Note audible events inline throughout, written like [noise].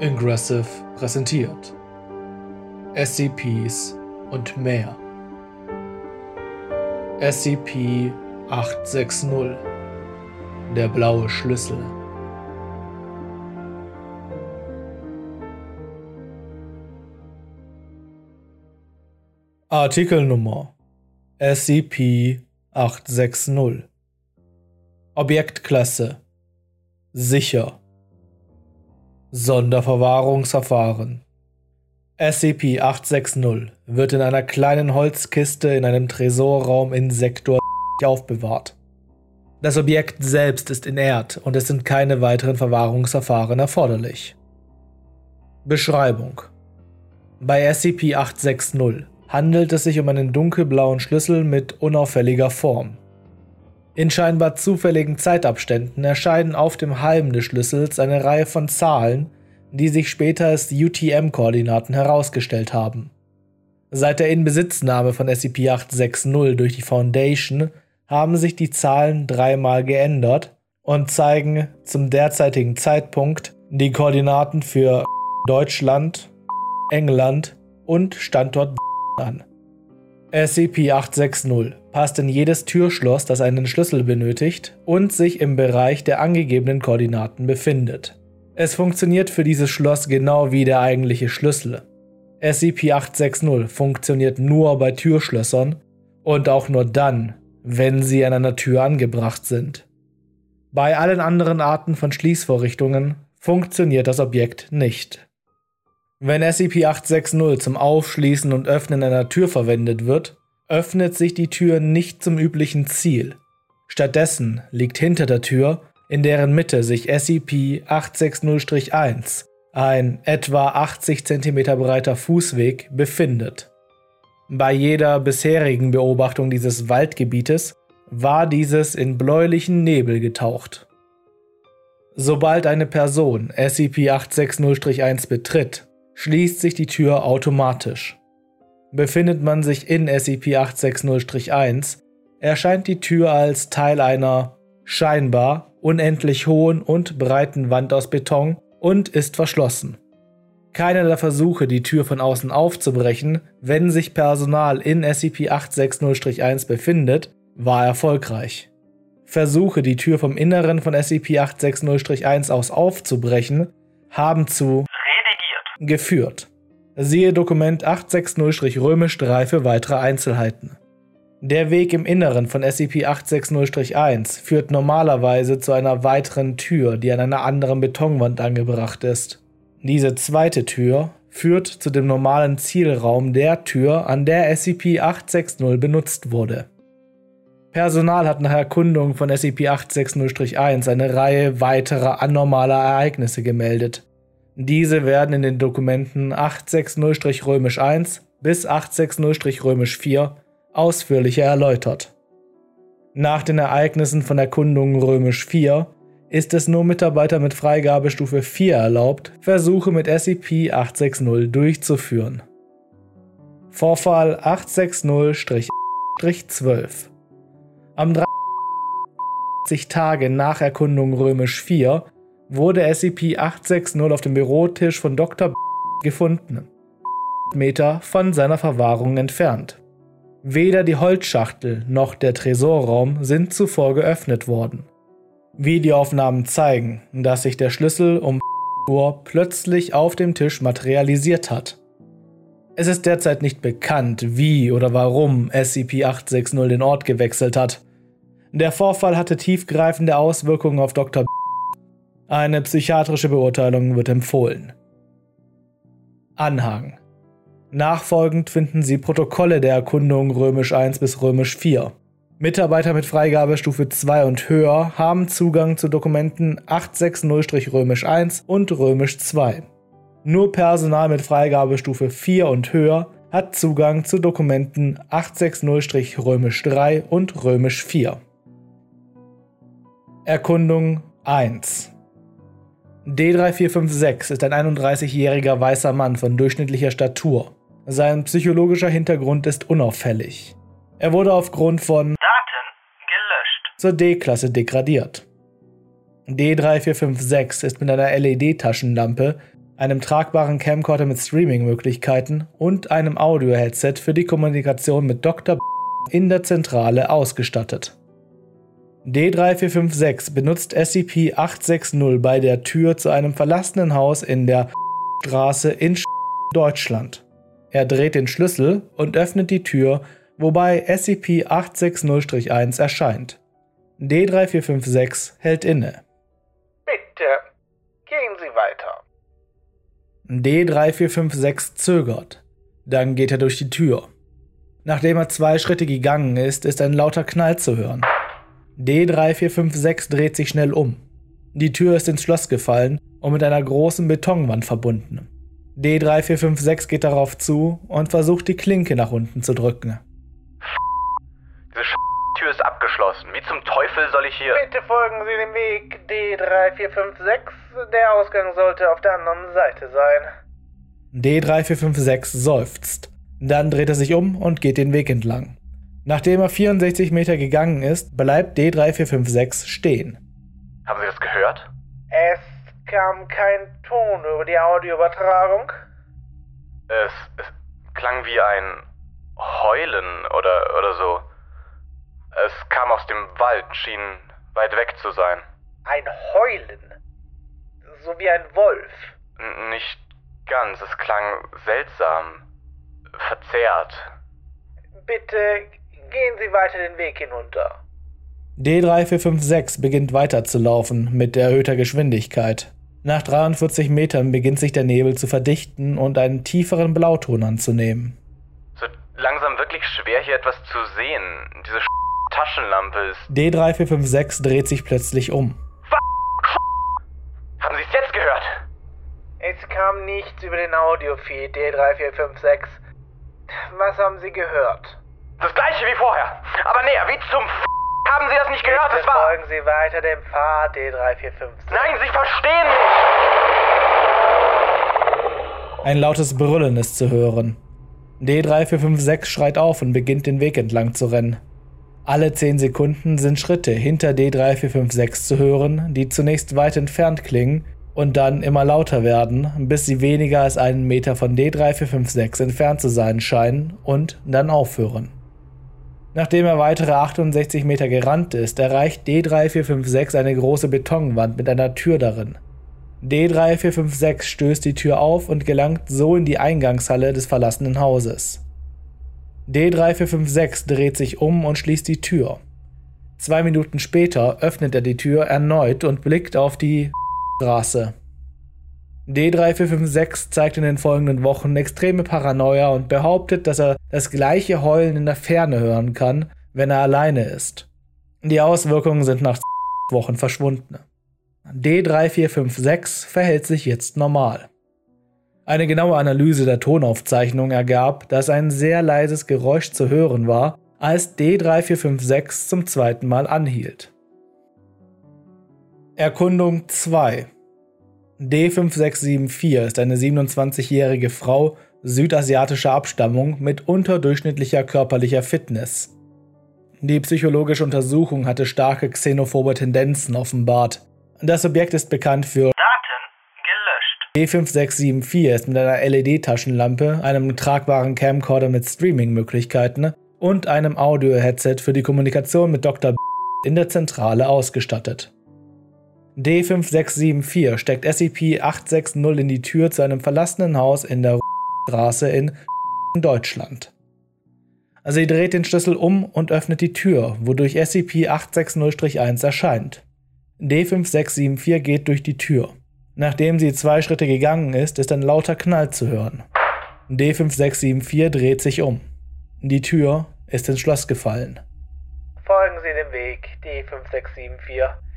Ingressive präsentiert. SCPs und mehr. SCP-860 Der blaue Schlüssel. Artikelnummer SCP-860 Objektklasse. Sicher Sonderverwahrungsverfahren SCP-860 wird in einer kleinen Holzkiste in einem Tresorraum in Sektor aufbewahrt. Das Objekt selbst ist inert und es sind keine weiteren Verwahrungsverfahren erforderlich. Beschreibung Bei SCP-860 handelt es sich um einen dunkelblauen Schlüssel mit unauffälliger Form. In scheinbar zufälligen Zeitabständen erscheinen auf dem Halm des Schlüssels eine Reihe von Zahlen, die sich später als UTM-Koordinaten herausgestellt haben. Seit der Inbesitznahme von SCP-860 durch die Foundation haben sich die Zahlen dreimal geändert und zeigen zum derzeitigen Zeitpunkt die Koordinaten für Deutschland, England und Standort an. SCP-860 passt in jedes Türschloss, das einen Schlüssel benötigt und sich im Bereich der angegebenen Koordinaten befindet. Es funktioniert für dieses Schloss genau wie der eigentliche Schlüssel. SCP-860 funktioniert nur bei Türschlössern und auch nur dann, wenn sie an einer Tür angebracht sind. Bei allen anderen Arten von Schließvorrichtungen funktioniert das Objekt nicht. Wenn SCP-860 zum Aufschließen und Öffnen einer Tür verwendet wird, öffnet sich die Tür nicht zum üblichen Ziel. Stattdessen liegt hinter der Tür, in deren Mitte sich SCP-860-1, ein etwa 80 cm breiter Fußweg, befindet. Bei jeder bisherigen Beobachtung dieses Waldgebietes war dieses in bläulichen Nebel getaucht. Sobald eine Person SCP-860-1 betritt, schließt sich die Tür automatisch. Befindet man sich in SCP-860-1, erscheint die Tür als Teil einer scheinbar unendlich hohen und breiten Wand aus Beton und ist verschlossen. Keiner der Versuche, die Tür von außen aufzubrechen, wenn sich Personal in SCP-860-1 befindet, war erfolgreich. Versuche, die Tür vom Inneren von SCP-860-1 aus aufzubrechen, haben zu geführt. Siehe Dokument 860-3 für weitere Einzelheiten. Der Weg im Inneren von SCP-860-1 führt normalerweise zu einer weiteren Tür, die an einer anderen Betonwand angebracht ist. Diese zweite Tür führt zu dem normalen Zielraum der Tür, an der SCP-860 benutzt wurde. Personal hat nach Erkundung von SCP-860-1 eine Reihe weiterer anormaler Ereignisse gemeldet, diese werden in den Dokumenten 860-1 bis 860-4 ausführlicher erläutert. Nach den Ereignissen von Erkundung Römisch 4 ist es nur Mitarbeiter mit Freigabestufe 4 erlaubt, Versuche mit SCP-860 durchzuführen. Vorfall 860-12 Am 30 Tage nach Erkundung Römisch 4 wurde SCP-860 auf dem Bürotisch von Dr. gefunden, Meter von seiner Verwahrung entfernt. Weder die Holzschachtel noch der Tresorraum sind zuvor geöffnet worden. Videoaufnahmen zeigen, dass sich der Schlüssel um Uhr plötzlich auf dem Tisch materialisiert hat. Es ist derzeit nicht bekannt, wie oder warum SCP-860 den Ort gewechselt hat. Der Vorfall hatte tiefgreifende Auswirkungen auf Dr. Eine psychiatrische Beurteilung wird empfohlen. Anhang. Nachfolgend finden Sie Protokolle der Erkundung römisch 1 bis römisch 4. Mitarbeiter mit Freigabestufe 2 und höher haben Zugang zu Dokumenten 860-römisch 1 und römisch 2. Nur Personal mit Freigabestufe 4 und höher hat Zugang zu Dokumenten 860-römisch 3 und römisch 4. Erkundung 1 D3456 ist ein 31-jähriger weißer Mann von durchschnittlicher Statur. Sein psychologischer Hintergrund ist unauffällig. Er wurde aufgrund von Daten gelöscht zur D-Klasse degradiert. D3456 ist mit einer LED-Taschenlampe, einem tragbaren Camcorder mit Streaming-Möglichkeiten und einem Audio-Headset für die Kommunikation mit Dr. in der Zentrale ausgestattet. D3456 benutzt SCP-860 bei der Tür zu einem verlassenen Haus in der Straße in Deutschland. Er dreht den Schlüssel und öffnet die Tür, wobei SCP-860-1 erscheint. D3456 hält inne. Bitte, gehen Sie weiter. D3456 zögert. Dann geht er durch die Tür. Nachdem er zwei Schritte gegangen ist, ist ein lauter Knall zu hören. D3456 dreht sich schnell um. Die Tür ist ins Schloss gefallen und mit einer großen Betonwand verbunden. D3456 geht darauf zu und versucht die Klinke nach unten zu drücken. Diese Sch Tür ist abgeschlossen. Wie zum Teufel soll ich hier. Bitte folgen Sie dem Weg D3456. Der Ausgang sollte auf der anderen Seite sein. D3456 seufzt. Dann dreht er sich um und geht den Weg entlang. Nachdem er 64 Meter gegangen ist, bleibt D3456 stehen. Haben Sie das gehört? Es kam kein Ton über die Audioübertragung. Es, es klang wie ein Heulen oder, oder so. Es kam aus dem Wald, schien weit weg zu sein. Ein Heulen? So wie ein Wolf? N nicht ganz, es klang seltsam, verzerrt. Bitte gehen Sie weiter den Weg hinunter. D3456 beginnt weiterzulaufen mit erhöhter Geschwindigkeit. Nach 43 Metern beginnt sich der Nebel zu verdichten und einen tieferen Blauton anzunehmen. So langsam wirklich schwer hier etwas zu sehen. Diese Taschenlampe ist. D3456 dreht sich plötzlich um. Haben Sie es jetzt gehört? Es kam nichts über den Audiofeed D3456. Was haben Sie gehört? Das gleiche wie vorher. Aber näher, wie zum F haben Sie das nicht gehört? Bitte Es war. folgen Sie weiter dem Pfad D3456. Nein, Sie verstehen nicht! Ein lautes Brüllen ist zu hören. D3456 schreit auf und beginnt den Weg entlang zu rennen. Alle 10 Sekunden sind Schritte hinter D3456 zu hören, die zunächst weit entfernt klingen und dann immer lauter werden, bis sie weniger als einen Meter von D3456 entfernt zu sein scheinen und dann aufhören. Nachdem er weitere 68 Meter gerannt ist, erreicht D3456 eine große Betonwand mit einer Tür darin. D3456 stößt die Tür auf und gelangt so in die Eingangshalle des verlassenen Hauses. D3456 dreht sich um und schließt die Tür. Zwei Minuten später öffnet er die Tür erneut und blickt auf die Straße. D3456 zeigt in den folgenden Wochen extreme Paranoia und behauptet, dass er das gleiche Heulen in der Ferne hören kann, wenn er alleine ist. Die Auswirkungen sind nach [laughs] Wochen verschwunden. D3456 verhält sich jetzt normal. Eine genaue Analyse der Tonaufzeichnung ergab, dass ein sehr leises Geräusch zu hören war, als D3456 zum zweiten Mal anhielt. Erkundung 2 D5674 ist eine 27-jährige Frau südasiatischer Abstammung mit unterdurchschnittlicher körperlicher Fitness. Die psychologische Untersuchung hatte starke xenophobe Tendenzen offenbart. Das Objekt ist bekannt für D5674 ist mit einer LED-Taschenlampe, einem tragbaren Camcorder mit Streaming-Möglichkeiten und einem Audio-Headset für die Kommunikation mit Dr. in der Zentrale ausgestattet. D5674 steckt SCP-860 in die Tür zu einem verlassenen Haus in der Straße in Deutschland. Sie dreht den Schlüssel um und öffnet die Tür, wodurch SCP-860-1 erscheint. D5674 geht durch die Tür. Nachdem sie zwei Schritte gegangen ist, ist ein lauter Knall zu hören. D5674 dreht sich um. Die Tür ist ins Schloss gefallen. Folgen Sie dem Weg D5674.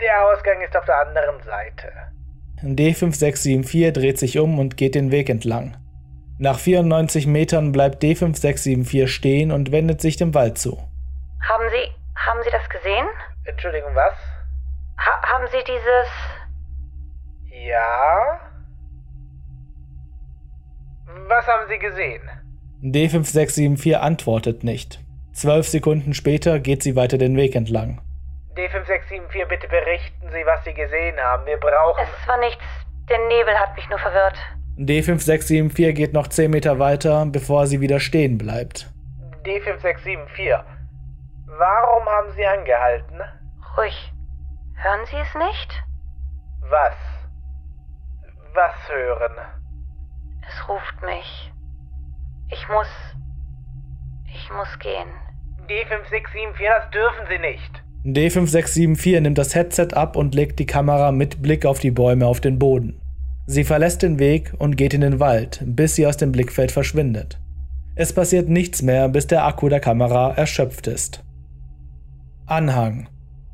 Der Ausgang ist auf der anderen Seite. D5674 dreht sich um und geht den Weg entlang. Nach 94 Metern bleibt D5674 stehen und wendet sich dem Wald zu. Haben Sie, haben Sie das gesehen? Entschuldigung, was? Ha haben Sie dieses... Ja? Was haben Sie gesehen? D5674 antwortet nicht. Zwölf Sekunden später geht sie weiter den Weg entlang. D5674, bitte berichten Sie, was Sie gesehen haben. Wir brauchen. Es war nichts Der Nebel hat mich nur verwirrt. D5674 geht noch 10 Meter weiter, bevor sie wieder stehen bleibt. D5674. Warum haben Sie angehalten? Ruhig. Hören Sie es nicht? Was? Was hören? Es ruft mich. Ich muss. Ich muss gehen. D5674, das dürfen Sie nicht. D5674 nimmt das Headset ab und legt die Kamera mit Blick auf die Bäume auf den Boden. Sie verlässt den Weg und geht in den Wald, bis sie aus dem Blickfeld verschwindet. Es passiert nichts mehr, bis der Akku der Kamera erschöpft ist. Anhang.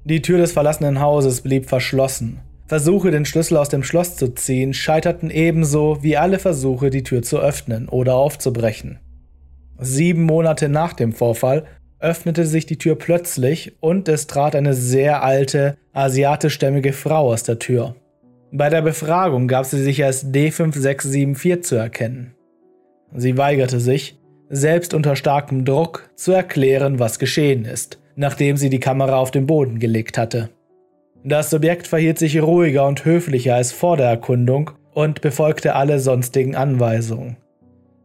Die Tür des verlassenen Hauses blieb verschlossen. Versuche, den Schlüssel aus dem Schloss zu ziehen, scheiterten ebenso wie alle Versuche, die Tür zu öffnen oder aufzubrechen. Sieben Monate nach dem Vorfall öffnete sich die Tür plötzlich und es trat eine sehr alte, asiatischstämmige Frau aus der Tür. Bei der Befragung gab sie sich als D5674 zu erkennen. Sie weigerte sich, selbst unter starkem Druck, zu erklären, was geschehen ist, nachdem sie die Kamera auf den Boden gelegt hatte. Das Subjekt verhielt sich ruhiger und höflicher als vor der Erkundung und befolgte alle sonstigen Anweisungen.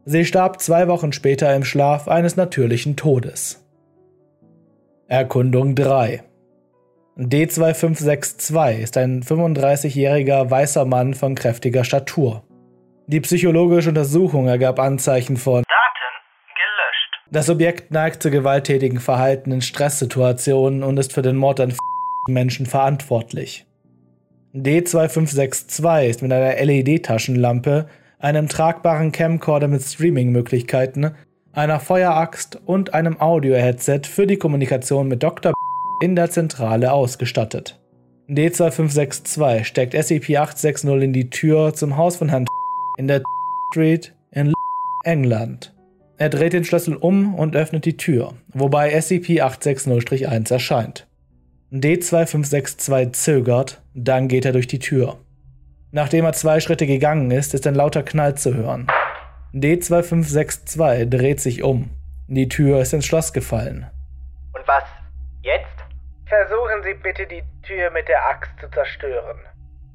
Sie starb zwei Wochen später im Schlaf eines natürlichen Todes. Erkundung 3 D2562 ist ein 35-jähriger weißer Mann von kräftiger Statur. Die psychologische Untersuchung ergab Anzeichen von Daten gelöscht. Das Objekt neigt zu gewalttätigen Verhalten in Stresssituationen und ist für den Mord an Menschen verantwortlich. D2562 ist mit einer LED-Taschenlampe, einem tragbaren Camcorder mit Streaming-Möglichkeiten, einer Feueraxt und einem Audio-Headset für die Kommunikation mit Dr in der Zentrale ausgestattet. D2562 steckt SCP-860 in die Tür zum Haus von Herrn in der Street in England. Er dreht den Schlüssel um und öffnet die Tür, wobei SCP-860-1 erscheint. D2562 zögert, dann geht er durch die Tür. Nachdem er zwei Schritte gegangen ist, ist ein lauter Knall zu hören. D2562 dreht sich um. Die Tür ist ins Schloss gefallen. Und was jetzt? Versuchen Sie bitte die Tür mit der Axt zu zerstören.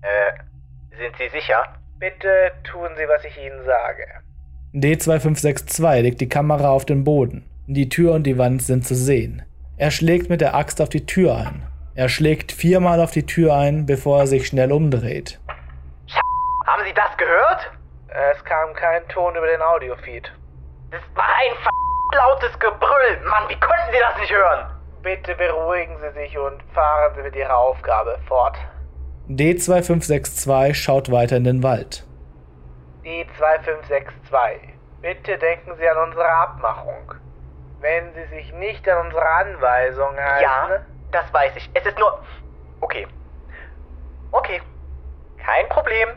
Äh, sind Sie sicher? Bitte tun Sie, was ich Ihnen sage. D2562 legt die Kamera auf den Boden. Die Tür und die Wand sind zu sehen. Er schlägt mit der Axt auf die Tür ein. Er schlägt viermal auf die Tür ein, bevor er sich schnell umdreht. Haben Sie das gehört? Es kam kein Ton über den Audiofeed. Das war ein lautes Gebrüll. Mann, wie konnten Sie das nicht hören? Bitte beruhigen Sie sich und fahren Sie mit Ihrer Aufgabe fort. D2562 schaut weiter in den Wald. D2562, bitte denken Sie an unsere Abmachung. Wenn Sie sich nicht an unsere Anweisung halten. Ja, das weiß ich. Es ist nur. Okay. Okay. Kein Problem.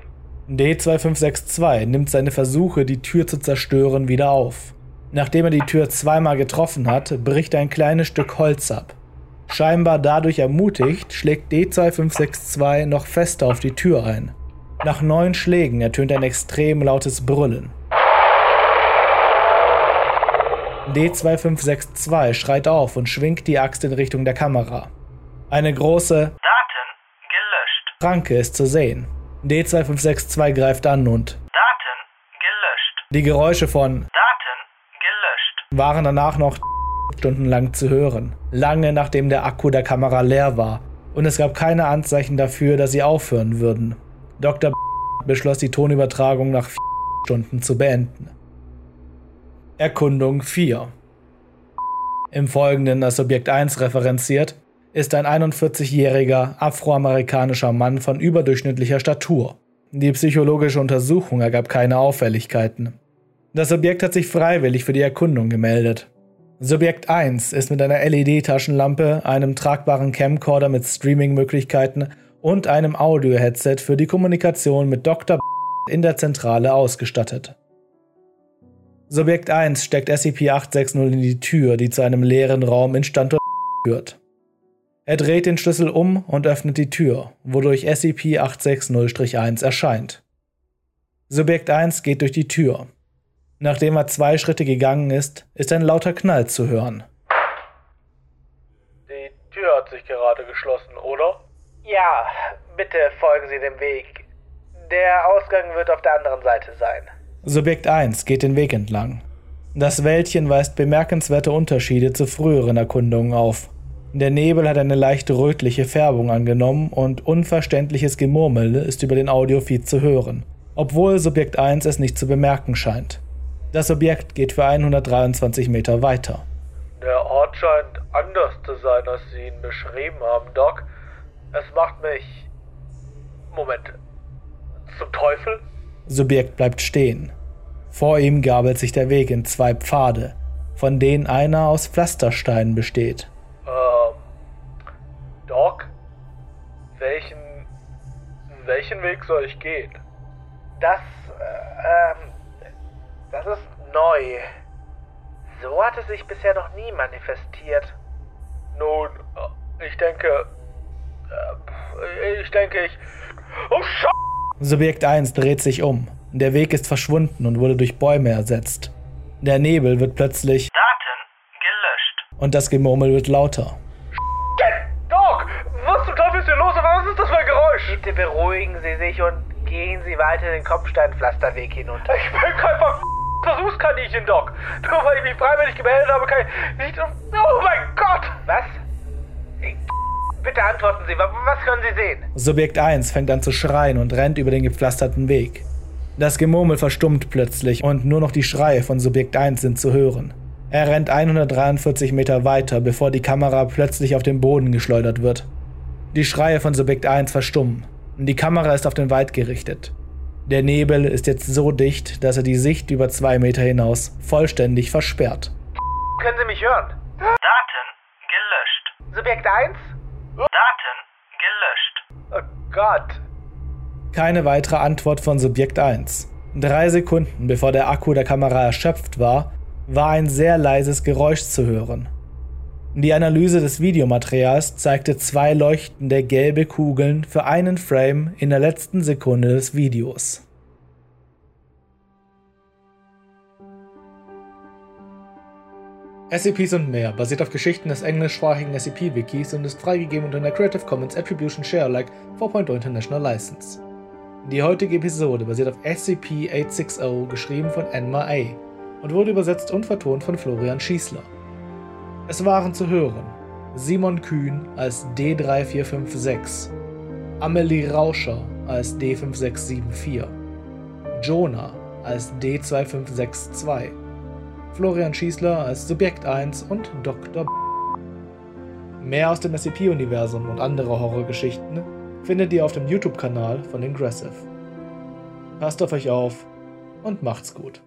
D2562 nimmt seine Versuche, die Tür zu zerstören, wieder auf. Nachdem er die Tür zweimal getroffen hat, bricht ein kleines Stück Holz ab. Scheinbar dadurch ermutigt, schlägt D2562 noch fester auf die Tür ein. Nach neun Schlägen ertönt ein extrem lautes Brüllen. D2562 schreit auf und schwingt die Axt in Richtung der Kamera. Eine große Daten gelöscht. Ranke ist zu sehen. D2562 greift an und Daten gelöscht. die Geräusche von Daten gelöscht. waren danach noch stundenlang zu hören, lange nachdem der Akku der Kamera leer war und es gab keine Anzeichen dafür, dass sie aufhören würden. Dr. beschloss die Tonübertragung nach Stunden zu beenden. Erkundung 4 Im Folgenden als Objekt 1 referenziert, ist ein 41-jähriger afroamerikanischer Mann von überdurchschnittlicher Statur. Die psychologische Untersuchung ergab keine Auffälligkeiten. Das Objekt hat sich freiwillig für die Erkundung gemeldet. Subjekt 1 ist mit einer LED-Taschenlampe, einem tragbaren Camcorder mit Streaming-Möglichkeiten und einem Audio-Headset für die Kommunikation mit Dr. in der Zentrale ausgestattet. Subjekt 1 steckt SCP-860 in die Tür, die zu einem leeren Raum in Standort führt. Er dreht den Schlüssel um und öffnet die Tür, wodurch SCP-860-1 erscheint. Subjekt 1 geht durch die Tür. Nachdem er zwei Schritte gegangen ist, ist ein lauter Knall zu hören. Die Tür hat sich gerade geschlossen, oder? Ja, bitte folgen Sie dem Weg. Der Ausgang wird auf der anderen Seite sein. Subjekt 1 geht den Weg entlang. Das Wäldchen weist bemerkenswerte Unterschiede zu früheren Erkundungen auf. Der Nebel hat eine leicht rötliche Färbung angenommen und unverständliches Gemurmel ist über den Audiofeed zu hören, obwohl Subjekt 1 es nicht zu bemerken scheint. Das Objekt geht für 123 Meter weiter. Der Ort scheint anders zu sein, als Sie ihn beschrieben haben, Doc. Es macht mich. Moment. Zum Teufel? Subjekt bleibt stehen. Vor ihm gabelt sich der Weg in zwei Pfade, von denen einer aus Pflastersteinen besteht. Doc? Welchen. Welchen Weg soll ich gehen? Das. Äh, ähm. Das ist neu. So hat es sich bisher noch nie manifestiert. Nun, äh, ich denke. Äh, ich denke, ich. Oh, Sch Subjekt 1 dreht sich um. Der Weg ist verschwunden und wurde durch Bäume ersetzt. Der Nebel wird plötzlich Daten gelöscht. und das Gemurmel wird lauter. Bitte beruhigen Sie sich und gehen Sie weiter den Kopfsteinpflasterweg hinunter. Ich bin kein Ver Versuchskaninchen, Doc. Nur weil ich mich freiwillig gemeldet habe, kann ich nicht... Oh mein Gott! Was? Bitte antworten Sie, was können Sie sehen? Subjekt 1 fängt an zu schreien und rennt über den gepflasterten Weg. Das Gemurmel verstummt plötzlich und nur noch die Schreie von Subjekt 1 sind zu hören. Er rennt 143 Meter weiter, bevor die Kamera plötzlich auf den Boden geschleudert wird. Die Schreie von Subjekt 1 verstummen. Die Kamera ist auf den Wald gerichtet. Der Nebel ist jetzt so dicht, dass er die Sicht über zwei Meter hinaus vollständig versperrt. Können Sie mich hören? Daten gelöscht. Subjekt 1? Daten gelöscht. Oh Gott. Keine weitere Antwort von Subjekt 1. Drei Sekunden bevor der Akku der Kamera erschöpft war, war ein sehr leises Geräusch zu hören. Die Analyse des Videomaterials zeigte zwei leuchtende gelbe Kugeln für einen Frame in der letzten Sekunde des Videos. SCPs und mehr basiert auf Geschichten des englischsprachigen SCP-Wikis und ist freigegeben unter einer Creative Commons Attribution Share Alike 4.0 International License. Die heutige Episode basiert auf SCP-860, geschrieben von Enma A. und wurde übersetzt und vertont von Florian Schießler. Es waren zu hören Simon Kühn als D3456, Amelie Rauscher als D5674, Jonah als D2562, Florian Schießler als Subjekt 1 und Dr. B. Mehr aus dem SCP-Universum und andere Horrorgeschichten findet ihr auf dem YouTube-Kanal von Ingressive. Passt auf euch auf und macht's gut.